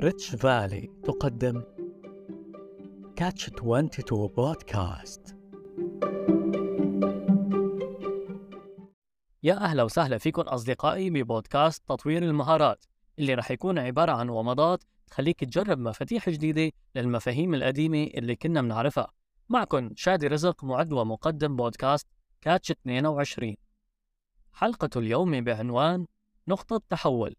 ريتش فالي تقدم كاتش 22 بودكاست يا أهلا وسهلا فيكم أصدقائي ببودكاست تطوير المهارات اللي رح يكون عبارة عن ومضات تخليك تجرب مفاتيح جديدة للمفاهيم القديمة اللي كنا بنعرفها. معكم شادي رزق معد ومقدم بودكاست كاتش 22 حلقة اليوم بعنوان نقطة تحول.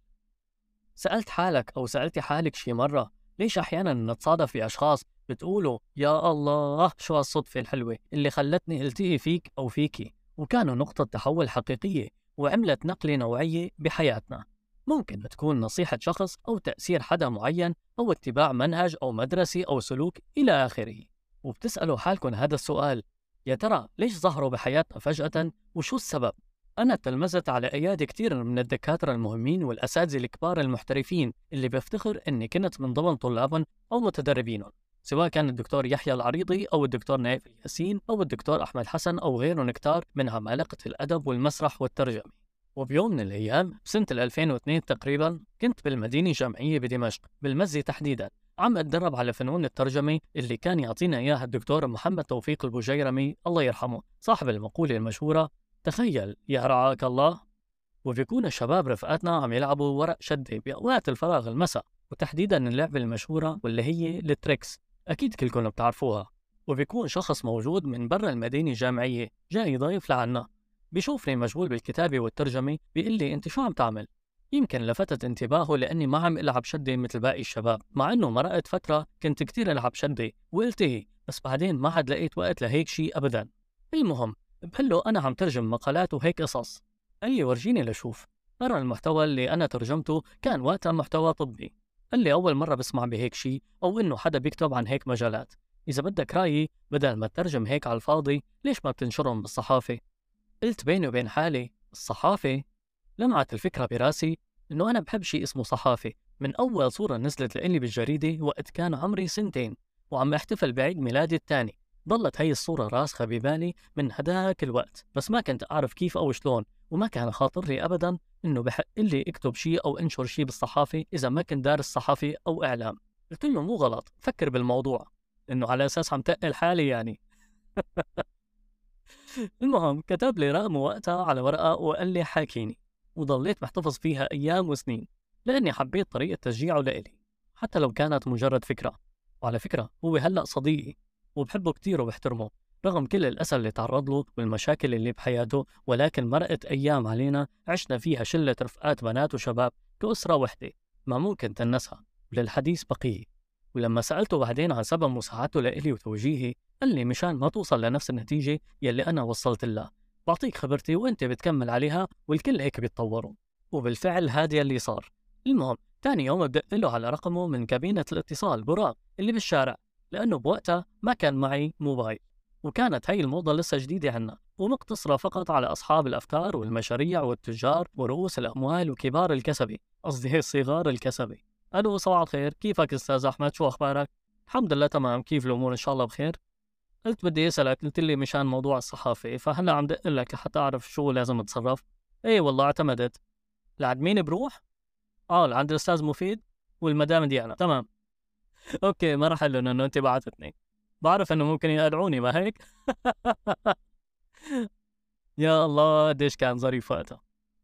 سألت حالك أو سألتي حالك شي مرة ليش أحيانا نتصادف بأشخاص بتقولوا يا الله شو هالصدفة الحلوة اللي خلتني ألتقي فيك أو فيكي؟ وكانوا نقطة تحول حقيقية وعملت نقلة نوعية بحياتنا. ممكن تكون نصيحة شخص أو تأثير حدا معين أو اتباع منهج أو مدرسة أو سلوك إلى آخره. وبتسألوا حالكم هذا السؤال يا ترى ليش ظهروا بحياتنا فجأة؟ وشو السبب؟ أنا تلمذت على أيادي كثير من الدكاترة المهمين والأساتذة الكبار المحترفين اللي بفتخر إني كنت من ضمن طلابهم أو متدربينهم سواء كان الدكتور يحيى العريضي أو الدكتور نايف الياسين أو الدكتور أحمد حسن أو غيرهم كتار من عمالقة الأدب والمسرح والترجمة. وبيوم من الأيام بسنة 2002 تقريبا كنت بالمدينة الجامعية بدمشق بالمزة تحديدا. عم أتدرب على فنون الترجمة اللي كان يعطينا إياها الدكتور محمد توفيق البجيرمي الله يرحمه صاحب المقولة المشهورة تخيل يا رعاك الله وبيكون الشباب رفقاتنا عم يلعبوا ورق شدة بأوقات الفراغ المساء وتحديدا اللعبة المشهورة واللي هي التريكس. أكيد كلكم بتعرفوها. وبيكون شخص موجود من برا المدينة الجامعية جاي ضيف لعنا. بيشوفني مشغول بالكتابة والترجمة بيقول لي أنت شو عم تعمل؟ يمكن لفتت انتباهه لأني ما عم ألعب شدة مثل باقي الشباب مع أنه مرقت فترة كنت كتير ألعب شدة وقلتهي بس بعدين ما عاد لقيت وقت لهيك شيء أبدا. المهم بقول له أنا عم ترجم مقالات وهيك قصص. قال لي ورجيني لشوف ترى المحتوى اللي أنا ترجمته كان وقتها محتوى طبي. قال لي أول مرة بسمع بهيك شيء أو إنه حدا بيكتب عن هيك مجالات. إذا بدك رأيي بدل ما تترجم هيك على الفاضي ليش ما بتنشرهم بالصحافة؟ قلت بيني وبين حالي الصحافة؟ لمعت الفكرة براسي إنه أنا بحب شيء اسمه صحافة. من أول صورة نزلت لإلي بالجريدة وقت كان عمري سنتين وعم أحتفل بعيد ميلادي الثاني. ضلت هي الصورة راسخة ببالي من هداك الوقت بس ما كنت أعرف كيف أو شلون وما كان خاطر لي أبدا إنه بحق لي أكتب شيء أو أنشر شيء بالصحافة إذا ما كنت دارس صحافة أو إعلام. قلت له مو غلط فكر بالموضوع إنه على أساس عم تقل حالي يعني. المهم كتب لي رقمه وقتها على ورقة وقال لي حاكيني وضليت محتفظ فيها أيام وسنين لأني حبيت طريقة تشجيعه لإلي حتى لو كانت مجرد فكرة. وعلى فكرة هو هلأ صديقي. وبحبه كتير وبحترمه رغم كل الأسى اللي تعرض له والمشاكل اللي بحياته ولكن مرقت أيام علينا عشنا فيها شلة رفقات بنات وشباب كأسرة وحدة ما ممكن تنسها وللحديث بقية ولما سألته بعدين عن سبب مساعدته لإلي وتوجيهي قال لي مشان ما توصل لنفس النتيجة يلي أنا وصلت لها. بعطيك خبرتي وأنت بتكمل عليها والكل هيك بيتطوروا. وبالفعل هذا اللي صار. المهم تاني يوم بدق له على رقمه من كابينة الاتصال براق اللي بالشارع. لأنه بوقتها ما كان معي موبايل وكانت هاي الموضة لسه جديدة عنا ومقتصرة فقط على أصحاب الأفكار والمشاريع والتجار ورؤوس الأموال وكبار الكسبة قصدي هي صغار الكسبة ألو صباح الخير كيفك أستاذ أحمد شو أخبارك؟ الحمد لله تمام كيف الأمور إن شاء الله بخير؟ قلت بدي أسألك قلت لي مشان موضوع الصحافة فهلأ عم دق لك لحتى أعرف شو لازم أتصرف إيه والله اعتمدت لعند مين بروح؟ آه لعند الأستاذ مفيد والمدام ديانا تمام okay ما راح لهم إنه انت بعثتني بعرف إنه ممكن يقلعوني ما هيك. يا الله قديش كان ظريف وقتها.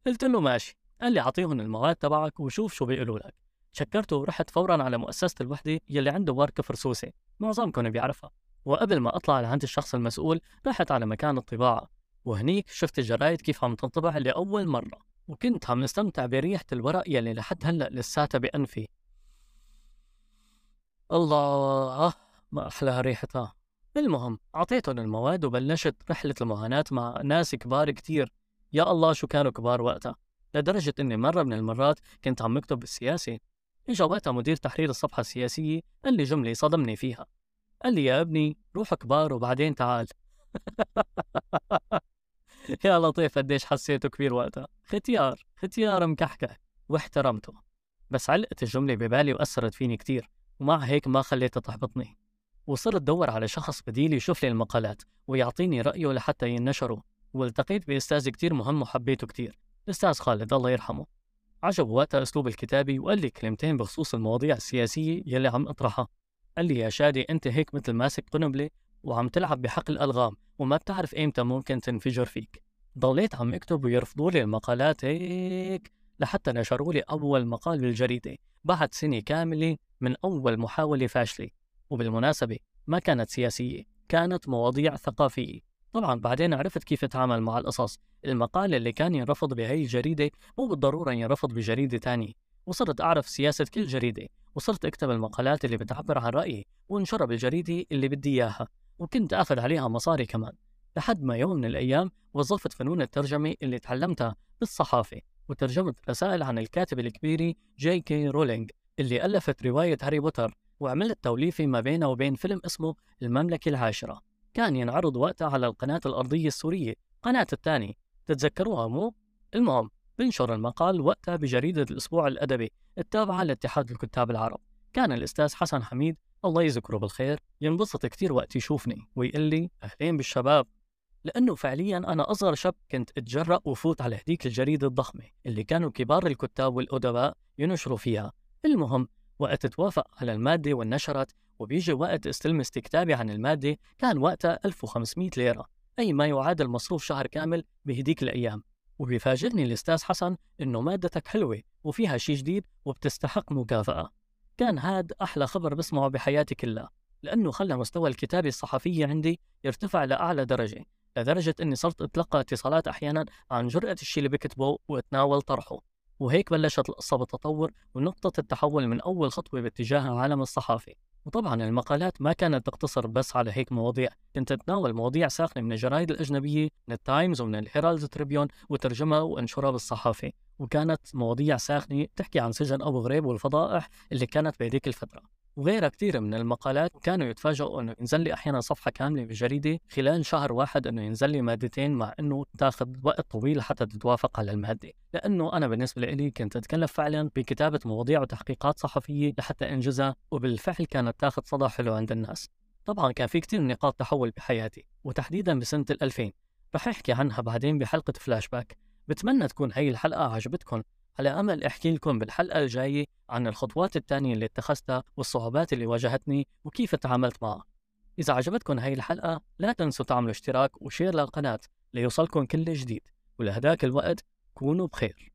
قلت له ماشي. قال لي أعطيهم المواد تبعك وشوف شو بيقولوا لك. شكرته ورحت فورا على مؤسسة الوحدة يلي عنده ورا كفرسوسة. معظمكم بيعرفها. وقبل ما أطلع لعند الشخص المسؤول رحت على مكان الطباعة. وهنيك شفت الجرايد كيف عم تنطبع لأول مرة. وكنت عم نستمتع بريحة الورق يلي لحد هلأ لساتها بأنفي. الله ما أحلى ريحتها المهم أعطيتهم المواد وبلشت رحلة المعاناة مع ناس كبار كتير. يا الله شو كانوا كبار وقتها؟ لدرجة إني مرة من المرات كنت عم بكتب بالسياسة. إجا وقتها مدير تحرير الصفحة السياسية قال لي جملة صدمني فيها. قال لي يا ابني روح كبار وبعدين تعال. يا لطيف قديش حسيته كبير وقتها. ختيار ختيار مكحكح. واحترمته. بس علقت الجملة ببالي وأثرت فيني كتير. ومع هيك ما خليتها تحبطني. وصرت دور على شخص بديل يشوف لي المقالات ويعطيني رأيه لحتى ينشروا والتقيت بأستاذ كتير مهم وحبيته كتير الأستاذ خالد الله يرحمه. عجب وقتها أسلوب الكتابي وقال لي كلمتين بخصوص المواضيع السياسية يلي عم أطرحها. قال لي يا شادي أنت هيك مثل ماسك قنبلة وعم تلعب بحق الألغام وما بتعرف إمتى ممكن تنفجر فيك. ضليت عم أكتب ويرفضوا لي المقالات هيك لحتى نشروا لي أول مقال بالجريدة بعد سنة كاملة من أول محاولة فاشلة. وبالمناسبة ما كانت سياسية كانت مواضيع ثقافية. طبعا بعدين عرفت كيف أتعامل مع القصص. المقال اللي كان ينرفض بهي الجريدة مو بالضرورة ينرفض بجريدة تانية. وصرت أعرف سياسة كل جريدة وصرت أكتب المقالات اللي بتعبر عن رأيي وانشرها بالجريدة اللي بدي إياها. وكنت أخذ عليها مصاري كمان. لحد ما يوم من الأيام وظفت فنون الترجمة اللي تعلمتها بالصحافة. وترجمت رسائل عن الكاتب الكبيرة J.K. Rowling اللي ألفت رواية هاري بوتر وعملت توليفة ما بينه وبين فيلم اسمه المملكة العاشرة. كان ينعرض وقتها على القناة الأرضية السورية. قناة الثاني تتذكروها مو؟ المهم بنشر المقال وقتها بجريدة الأسبوع الأدبي التابعة لاتحاد الكتاب العرب. كان الأستاذ حسن حميد الله يذكره بالخير ينبسط كتير وقت يشوفني ويقول لي أهلين بالشباب. لأنه فعليا أنا أصغر شاب كنت أتجرأ وفوت على هديك الجريدة الضخمة اللي كانوا كبار الكتاب والأدباء ينشروا فيها. المهم وقت توافق على المادة والنشرت وبيجي وقت استلم استكتابي عن المادة كان وقتها 1500 ليرة أي ما يعادل مصروف شهر كامل بهديك الأيام. وبيفاجئني الأستاذ حسن إنه مادتك حلوة وفيها شي جديد وبتستحق مكافأة. كان هاد أحلى خبر بسمعه بحياتي كلها لأنه خلى مستوى الكتابة الصحفية عندي يرتفع لأعلى درجة. لدرجة إني صرت أتلقى اتصالات أحيانا عن جرأة الشي اللي بكتبه وأتناول طرحه وهيك بلشت القصة بالتطور ونقطة التحول من أول خطوة باتجاه عالم الصحافة وطبعا المقالات ما كانت تقتصر بس على هيك مواضيع كنت أتناول مواضيع ساخنة من الجرايد الأجنبية من التايمز ومن الهيرالد تريبيون وأترجمها وأنشرها بالصحافة. وكانت مواضيع ساخنة تحكي عن سجن أبو غريب والفضائح اللي كانت بهديك الفترة. وغيرها كثير من المقالات كانوا يتفاجئوا إنه ينزل لي أحيانا صفحة كاملة بجريدة خلال شهر واحد إنه ينزل لي مادتين مع إنه تاخذ وقت طويل حتى تتوافق على المادة، لأنه أنا بالنسبة لي كنت أتكلف فعلا بكتابة مواضيع وتحقيقات صحفية لحتى أنجزها وبالفعل كانت تاخذ صدى حلو عند الناس. طبعا كان في كثير نقاط تحول بحياتي وتحديدا بسنة ال 2000 رح أحكي عنها بعدين بحلقة فلاش باك. بتمنى تكون هي الحلقة عجبتكم على أمل أحكي لكم بالحلقة الجاية عن الخطوات الثانية اللي اتخذتها والصعوبات اللي واجهتني وكيف تعاملت معها. إذا عجبتكم هاي الحلقة لا تنسوا تعملوا اشتراك و share للقناة ليوصلكم كل جديد. ولهداك الوقت كونوا بخير.